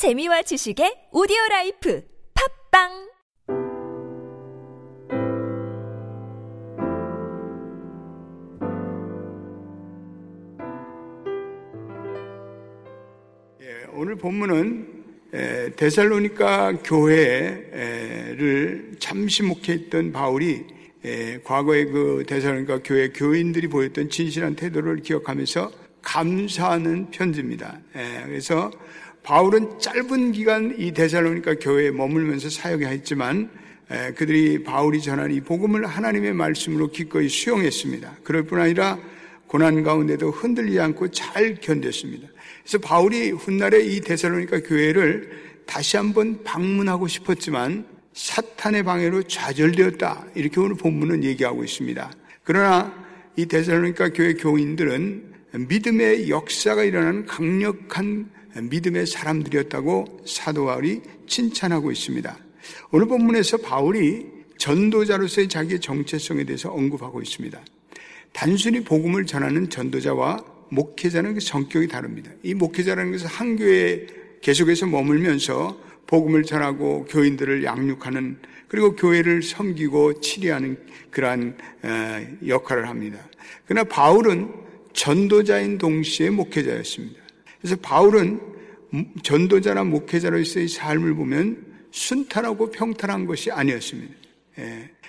재미와 지식의 오디오 라이프 팟빵! 예, 오늘 본문은 에, 데살로니가 교회를 잠시 목회했던 바울이 에, 과거에 그 데살로니가 교회 교인들이 보였던 진실한 태도를 기억하면서 감사하는 편지입니다. 에, 그래서 바울은 짧은 기간 이 데살로니가 교회에 머물면서 사역했지만 에, 그들이 바울이 전한 이 복음을 하나님의 말씀으로 기꺼이 수용했습니다. 그럴 뿐 아니라 고난 가운데도 흔들리지 않고 잘 견뎠습니다. 그래서 바울이 훗날에 이 데살로니가 교회를 다시 한번 방문하고 싶었지만 사탄의 방해로 좌절되었다. 이렇게 오늘 본문은 얘기하고 있습니다. 그러나 이 데살로니가 교회 교인들은 믿음의 역사가 일어나는 강력한 믿음의 사람들이었다고 사도 바울이 칭찬하고 있습니다. 오늘 본문에서 바울이 전도자로서의 자기의 정체성에 대해서 언급하고 있습니다. 단순히 복음을 전하는 전도자와 목회자는 그 성격이 다릅니다. 이 목회자라는 것은 한 교회에 계속해서 머물면서 복음을 전하고 교인들을 양육하는 그리고 교회를 섬기고 치리하는 그러한 역할을 합니다. 그러나 바울은 전도자인 동시에 목회자였습니다. 그래서 바울은 전도자나 목회자로서의 삶을 보면 순탄하고 평탄한 것이 아니었습니다.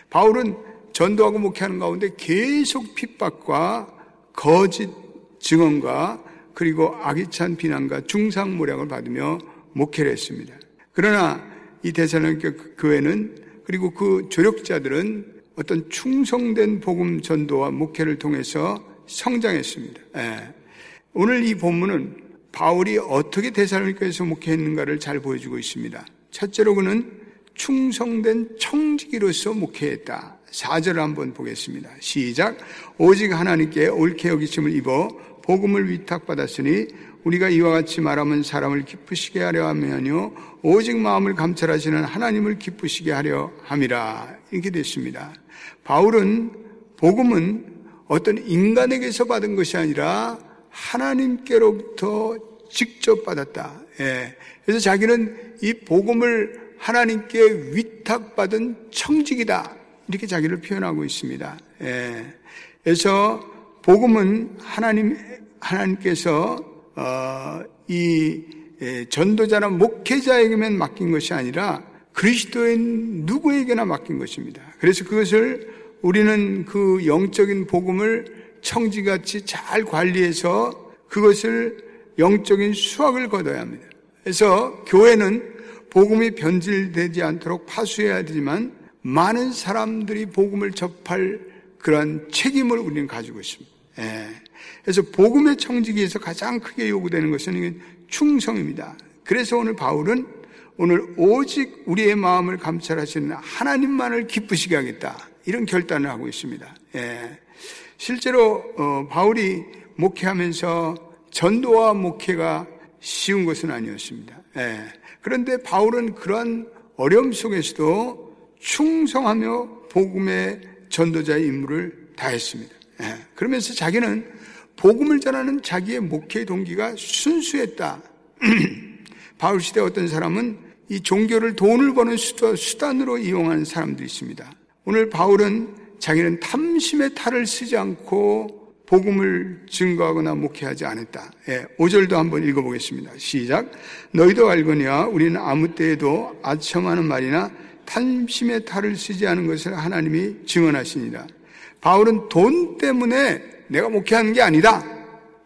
바울은 전도하고 목회하는 가운데 계속 핍박과 거짓 증언과 그리고 악의찬 비난과 중상모략을 받으며 목회를 했습니다. 그러나 이 대사로니가 교회는 그리고 그 조력자들은 어떤 충성된 복음 전도와 목회를 통해서 성장했습니다. 예. 오늘 이 본문은 바울이 어떻게 대사로니까에서 목회했는가를 잘 보여주고 있습니다. 첫째로 그는 충성된 청지기로서 목회했다. 4절을 한번 보겠습니다. 시작. 오직 하나님께 옳게 여기심을 입어 복음을 위탁받았으니 우리가 이와 같이 말하면 사람을 기쁘시게 하려 하면요. 오직 마음을 감찰하시는 하나님을 기쁘시게 하려 함이라. 이렇게 됐습니다. 바울은 복음은 어떤 인간에게서 받은 것이 아니라 하나님께로부터 직접 받았다. 예. 그래서 자기는 이 복음을 하나님께 위탁받은 청직이다. 이렇게 자기를 표현하고 있습니다. 예. 그래서 복음은 하나님 하나님께서 어, 이 예, 전도자나 목회자에게만 맡긴 것이 아니라 그리스도인 누구에게나 맡긴 것입니다. 그래서 그것을 우리는 그 영적인 복음을 청지같이 잘 관리해서 그것을 영적인 수확을 거둬야 합니다. 그래서 교회는 복음이 변질되지 않도록 파수해야 되지만 많은 사람들이 복음을 접할 그러한 책임을 우리는 가지고 있습니다. 예. 그래서 복음의 청지기에서 가장 크게 요구되는 것은 충성입니다. 그래서 오늘 바울은 오늘 오직 우리의 마음을 감찰하시는 하나님만을 기쁘시게 하겠다. 이런 결단을 하고 있습니다. 예. 실제로 어, 바울이 목회하면서 전도와 목회가 쉬운 것은 아니었습니다. 예. 그런데 바울은 그러한 어려움 속에서도 충성하며 복음의 전도자의 임무를 다했습니다. 예. 그러면서 자기는 복음을 전하는 자기의 목회 동기가 순수했다. 바울 시대 어떤 사람은 이 종교를 돈을 버는 수단으로 이용하는 사람들이 있습니다. 오늘 바울은 자기는 탐심의 탈을 쓰지 않고 복음을 증거하거나 목회하지 않았다. 예, 5절도 한번 읽어보겠습니다. 시작. 너희도 알거니와 우리는 아무 때에도 아첨하는 말이나 탐심의 탈을 쓰지 않은 것을 하나님이 증언하시니라. 바울은 돈 때문에 내가 목회하는 게 아니다.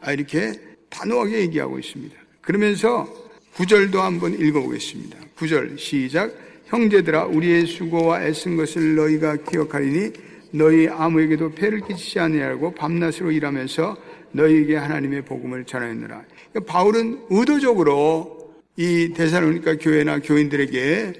아, 이렇게 단호하게 얘기하고 있습니다. 그러면서 구절도 한번 읽어보겠습니다. 구절 시작. 형제들아 우리의 수고와 애쓴 것을 너희가 기억하리니 너희 아무에게도 폐를 끼치지 아니하고 밤낮으로 일하면서 너희에게 하나님의 복음을 전하였느라. 그러니까 바울은 의도적으로 이 대사로니까 교회나 교인들에게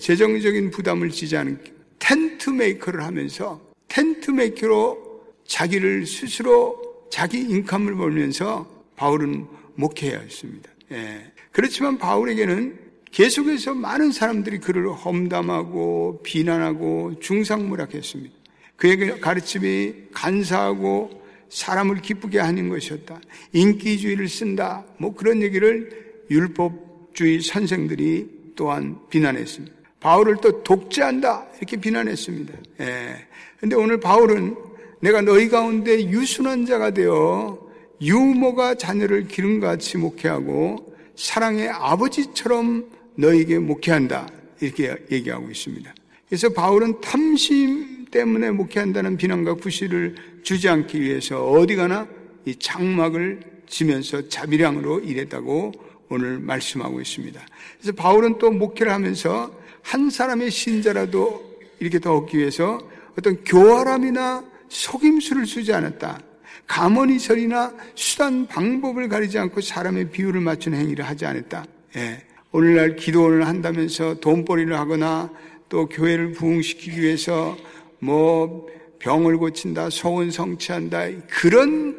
재정적인 부담을 지지 않은 tent maker를 하면서 tent maker로 자기를 스스로 자기 임금을 벌면서 바울은 목회해야 했습니다. 예. 그렇지만 바울에게는 계속해서 많은 사람들이 그를 험담하고 비난하고 중상모략했습니다. 그에게 가르침이 간사하고 사람을 기쁘게 하는 것이었다. 인기주의를 쓴다. 뭐 그런 얘기를 율법 민족주의 선생들이 또한 비난했습니다. 바울을 또 독재한다 이렇게 비난했습니다. 예. 근데 오늘 바울은 내가 너희 가운데 유순한 자가 되어 유모가 자녀를 기름같이 목회하고 사랑의 아버지처럼 너에게 목회한다 이렇게 얘기하고 있습니다. 그래서 바울은 탐심 때문에 목회한다는 비난과 구실을 주지 않기 위해서 어디 가나 이 장막을 지면서 자비량으로 일했다고 오늘 말씀하고 있습니다. 그래서 바울은 또 목회를 하면서 한 사람의 신자라도 이렇게 더 얻기 위해서 어떤 교활함이나 속임수를 쓰지 않았다. 가머니설이나 수단 방법을 가리지 않고 사람의 비율을 맞춘 행위를 하지 않았다. 예. 오늘날 기도를 한다면서 돈벌이를 하거나 또 교회를 부흥시키기 위해서 뭐 병을 고친다, 소원 성취한다 그런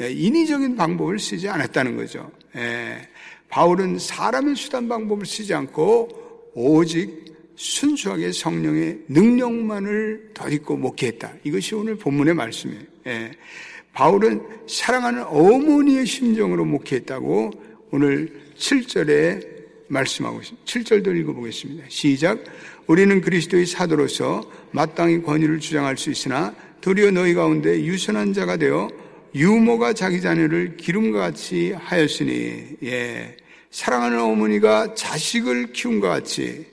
예, 인위적인 방법을 쓰지 않았다는 거죠. 예. 바울은 사람의 수단 방법을 쓰지 않고 오직 순수하게 성령의 능력만을 덧입고 목회했다. 이것이 오늘 본문의 말씀이에요. 예. 바울은 사랑하는 어머니의 심정으로 목회했다고 오늘 7절에 말씀하고 있습니다. 7절도 읽어보겠습니다. 시작. 우리는 그리스도의 사도로서 마땅히 권위를 주장할 수 있으나 도리어 너희 가운데 유선한 자가 되어 유모가 자기 자녀를 기름과 같이 하였으니, 예. 사랑하는 어머니가 자식을 키운 것 같이,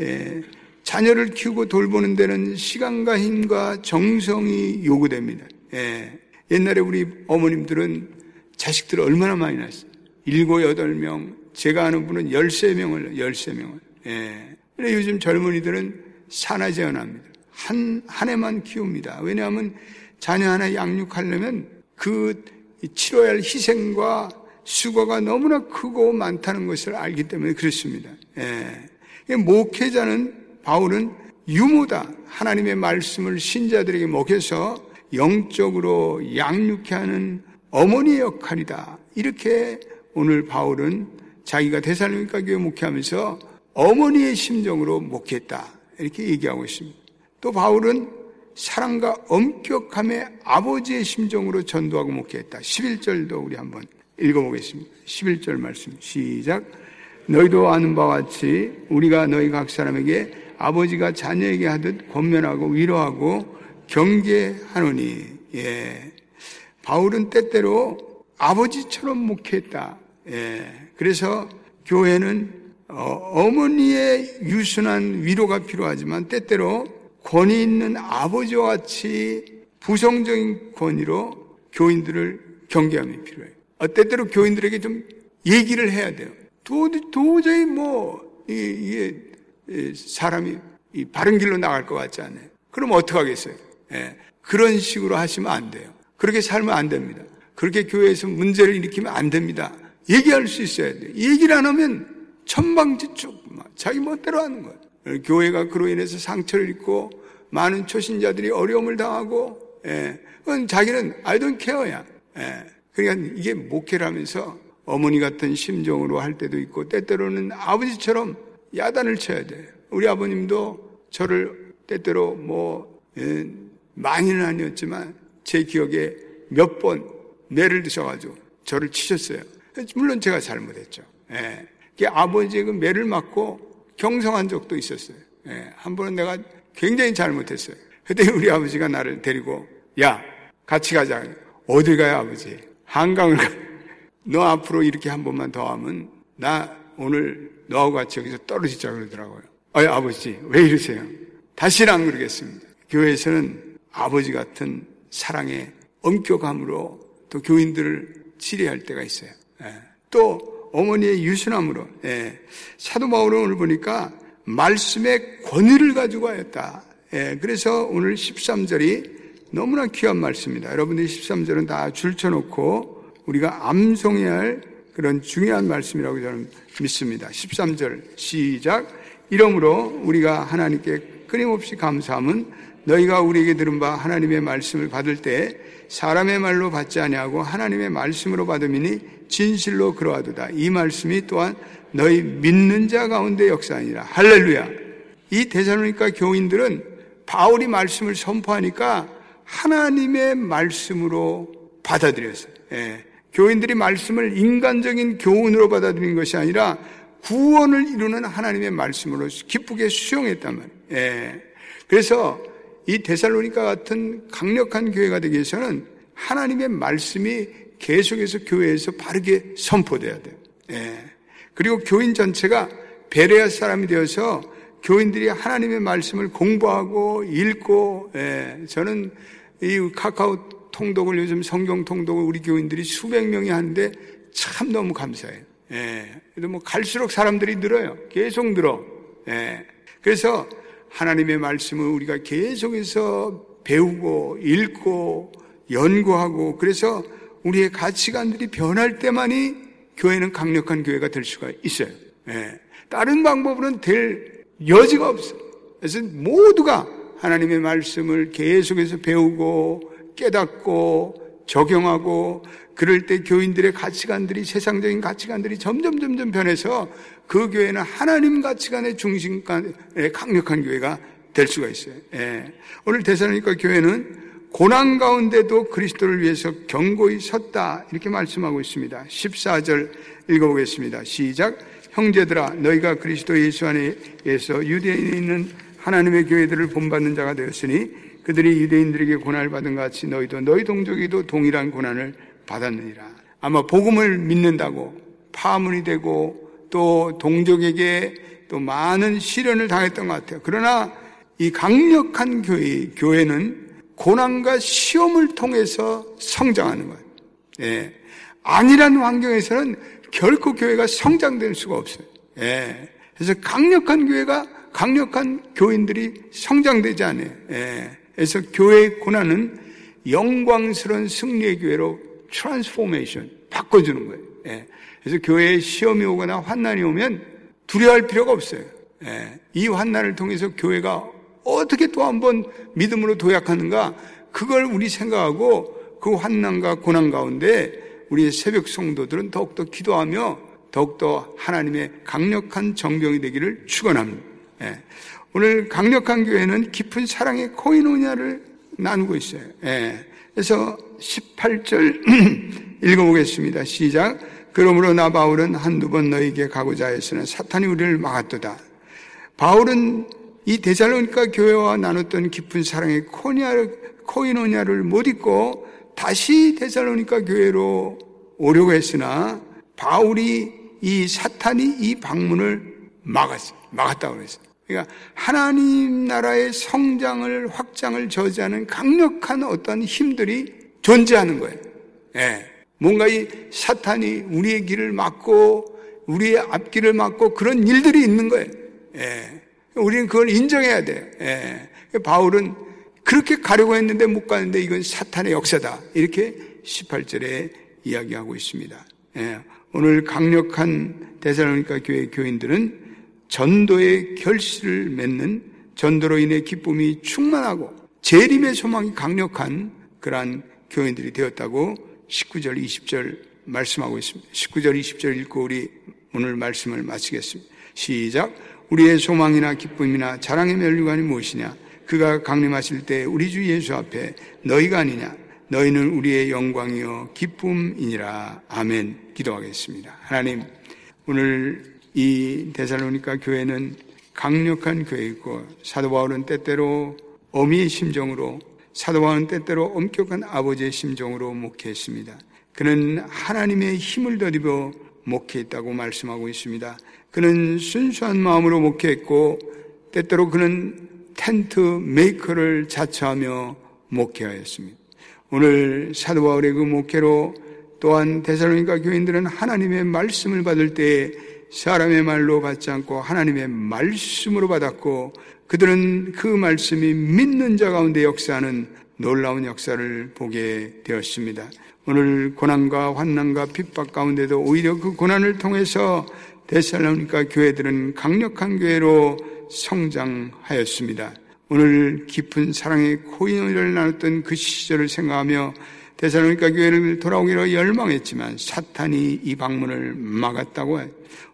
예. 자녀를 키우고 돌보는 데는 시간과 힘과 정성이 요구됩니다. 예. 옛날에 우리 어머님들은 자식들을 얼마나 많이 낳았어요. 일곱, 여덟 명, 제가 아는 분은 열세 명을, 열세 명을. 예. 근데 요즘 젊은이들은 산하제한합니다. 한, 한 해만 키웁니다. 왜냐하면 자녀 하나 양육하려면 그 치러야 할 희생과 수고가 너무나 크고 많다는 것을 알기 때문에 그렇습니다. 예. 목회자는 바울은 유무다. 하나님의 말씀을 신자들에게 먹여서 영적으로 양육케 하는 어머니의 역할이다. 이렇게 오늘 바울은 자기가 대살로니까 교회 목회하면서 어머니의 심정으로 목회했다. 이렇게 얘기하고 있습니다. 또 바울은 사랑과 엄격함의 아버지의 심정으로 전도하고 목회했다. 11절도 우리 한번 읽어보겠습니다. 11절 말씀 시작. 너희도 아는 바와 같이 우리가 너희 각 사람에게 아버지가 자녀에게 하듯 권면하고 위로하고 경계하노니 예. 바울은 때때로 아버지처럼 목회했다. 예. 그래서 교회는 어, 머니의 유순한 위로가 필요하지만 때때로 권위 있는 아버지와 같이 부성적인 권위로 교인들을 경계함이 필요해요. 어, 때때로 교인들에게 좀 얘기를 해야 돼요. 도, 도저히 뭐, 이게, 사람이 바른 길로 나갈 것 같지 않아요. 그럼 어떡하겠어요? 예, 그런 식으로 하시면 안 돼요. 그렇게 살면 안 됩니다. 그렇게 교회에서 문제를 일으키면 안 됩니다. 얘기할 수 있어야 돼요. 얘기를 안 하면 천방지축, 자기 멋대로 하는 거예요. 교회가 그로 인해서 상처를 입고 많은 초신자들이 어려움을 당하고, 예, 그건 자기는 I don't care야. 예, 그러니까 이게 목회를 하면서 어머니 같은 심정으로 할 때도 있고, 때때로는 아버지처럼 야단을 쳐야 돼요. 우리 아버님도 저를 때때로 뭐, 예, 많이는 아니었지만 제 기억에 몇번 매를 드셔가지고 저를 치셨어요. 물론 제가 잘못했죠. 예. 아버지의 그 매를 맞고 경성한 적도 있었어요. 예. 한 번은 내가 굉장히 잘못했어요. 그때 우리 아버지가 나를 데리고 야 같이 가자. 어디 가요 아버지? 한강을 가. 너 앞으로 이렇게 한 번만 더 하면 나 오늘 너하고 같이 여기서 떨어지자 그러더라고요. 아 아버지 왜 이러세요? 다시는 안 그러겠습니다. 교회에서는 아버지 같은 사랑의 엄격함으로 또 교인들을 치료할 때가 있어요. 예. 또 어머니의 유순함으로 예. 사도 바울은 오늘 보니까 말씀의 권위를 가지고 하였다. 예. 그래서 오늘 13절이 너무나 귀한 말씀입니다. 여러분들이 13절은 다 줄쳐놓고 우리가 암송해야 할 그런 중요한 말씀이라고 저는 믿습니다. 13절 시작. 이러므로 우리가 하나님께 끊임없이 감사함은 너희가 우리에게 들은 바 하나님의 말씀을 받을 때 사람의 말로 받지 아니하고 하나님의 말씀으로 받음이니 진실로 그러하도다. 이 말씀이 또한 너희 믿는 자 가운데 역사하니라. 할렐루야. 이 대사로니까 교인들은 바울이 말씀을 선포하니까 하나님의 말씀으로 받아들였어요. 예. 교인들이 말씀을 인간적인 교훈으로 받아들인 것이 아니라 구원을 이루는 하나님의 말씀으로 기쁘게 수용했단 말이에요. 예. 그래서 이 데살로니카 같은 강력한 교회가 되기 위해서는 하나님의 말씀이 계속해서 교회에서 바르게 선포돼야 돼요. 예. 그리고 교인 전체가 베레아 사람이 되어서 교인들이 하나님의 말씀을 공부하고 읽고 예. 저는 이 카카오 통독을 요즘 성경 통독을 우리 교인들이 수백 명이 하는데 참 너무 감사해요. 예. 그래도 뭐 갈수록 사람들이 늘어요. 계속 늘어. 예. 그래서 하나님의 말씀을 우리가 계속해서 배우고 읽고 연구하고 그래서 우리의 가치관들이 변할 때만이 교회는 강력한 교회가 될 수가 있어요. 예. 다른 방법으로는 될 여지가 없어. 그래서 모두가 하나님의 말씀을 계속해서 배우고 깨닫고 적용하고 그럴 때 교인들의 가치관들이 세상적인 가치관들이 점점 점점 변해서 그 교회는 하나님 가치관의 중심간의 강력한 교회가 될 수가 있어요. 예. 오늘 대사로니까 교회는 고난 가운데도 그리스도를 위해서 경고히 섰다 이렇게 말씀하고 있습니다. 14절 읽어보겠습니다. 시작. 형제들아 너희가 그리스도 예수 안에 서 유대인에 있는 하나님의 교회들을 본받는 자가 되었으니 그들이 유대인들에게 고난을 받은 것 같이 너희도 너희 동족이도 동일한 고난을 받았느니라. 아마 복음을 믿는다고 파문이 되고 또 동족에게 또 많은 시련을 당했던 것 같아요. 그러나 이 강력한 교회, 교회는 고난과 시험을 통해서 성장하는 거예요. 예. 안일한 환경에서는 결코 교회가 성장될 수가 없어요. 예. 그래서 강력한 교회가 강력한 교인들이 성장되지 않아요. 예. 그래서 교회의 고난은 영광스러운 승리의 교회로 transformation 바꿔주는 거예요. 예. 그래서 교회에 시험이 오거나 환난이 오면 두려워할 필요가 없어요. 예. 이 환난을 통해서 교회가 어떻게 또 한 번 믿음으로 도약하는가 그걸 우리 생각하고 그 환난과 고난 가운데 우리의 새벽 성도들은 더욱더 기도하며 더욱더 하나님의 강력한 정병이 되기를 축원합니다. 예. 오늘 강력한 교회는 깊은 사랑의 코이노냐를 나누고 있어요. 예. 그래서 18절 읽어보겠습니다. 시작. 그러므로 나 바울은 한두 번 너에게 가고자 했으나 사탄이 우리를 막았도다. 바울은 이 데살로니카 교회와 나눴던 깊은 사랑의 코이노냐 를 못 잊고 다시 데살로니카 교회로 오려고 했으나 바울이 이 사탄이 이 방문을 막았어. 막았다고 그랬어요. 그러니까 하나님 나라의 성장을 확장을 저지하는 강력한 어떤 힘들이 존재하는 거예요. 예. 뭔가 이 사탄이 우리의 길을 막고 우리의 앞길을 막고 그런 일들이 있는 거예요. 예. 우리는 그걸 인정해야 돼. 예. 바울은 그렇게 가려고 했는데 못 가는데 이건 사탄의 역사다. 이렇게 18절에 이야기하고 있습니다. 예. 오늘 강력한 대사로니까 교회 교인들은 전도의 결실을 맺는 전도로 인해 기쁨이 충만하고 재림의 소망이 강력한 그러한 교인들이 되었다고 19절, 20절 말씀하고 있습니다. 19절, 20절 읽고 우리 오늘 말씀을 마치겠습니다. 시작. 우리의 소망이나 기쁨이나 자랑의 멸류관이 무엇이냐? 그가 강림하실 때 우리 주 예수 앞에 너희가 아니냐? 너희는 우리의 영광이요 기쁨이니라. 아멘. 기도하겠습니다. 하나님, 오늘 이 데살로니카 교회는 강력한 교회이고 사도 바울은 때때로 어미의 심정으로 사도 바울은 때때로 엄격한 아버지의 심정으로 목회했습니다. 그는 하나님의 힘을 덧입어 목회했다고 말씀하고 있습니다. 그는 순수한 마음으로 목회했고 때때로 그는 tent maker를 자처하며 목회하였습니다. 오늘 사도 바울의 그 목회로 또한 데살로니가 교인들은 하나님의 말씀을 받을 때 사람의 말로 받지 않고 하나님의 말씀으로 받았고 그들은 그 말씀이 믿는 자 가운데 역사하는 놀라운 역사를 보게 되었습니다. 오늘 고난과 환난과 핍박 가운데도 오히려 그 고난을 통해서 데살로니가 교회들은 강력한 교회로 성장하였습니다. 오늘 깊은 사랑의 코인을 나눴던 그 시절을 생각하며 데살로니가 교회를 돌아오기로 열망했지만 사탄이 이 방문을 막았다고.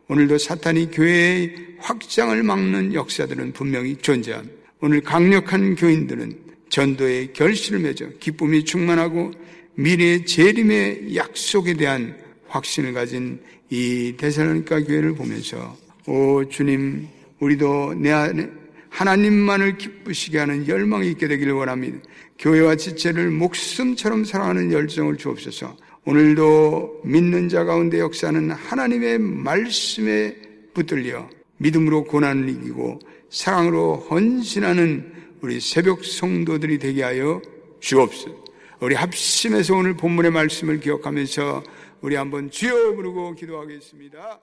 오늘도 사탄이 교회의 확장을 막는 역사들은 분명히 존재합니다. 오늘 강력한 교인들은 전도의 결실을 맺어 기쁨이 충만하고 미래의 재림의 약속에 대한 확신을 가진 이 데살로니가 교회를 보면서 오 주님 우리도 내 안에 하나님만을 기쁘시게 하는 열망이 있게 되기를 원합니다. 교회와 지체를 목숨처럼 사랑하는 열정을 주옵소서. 오늘도 믿는 자 가운데 역사는 하나님의 말씀에 붙들려 믿음으로 고난을 이기고 사랑으로 헌신하는 우리 새벽 성도들이 되게 하여 주옵소서. 우리 합심해서 오늘 본문의 말씀을 기억하면서 우리 한번 주여 부르고 기도하겠습니다.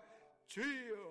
주여.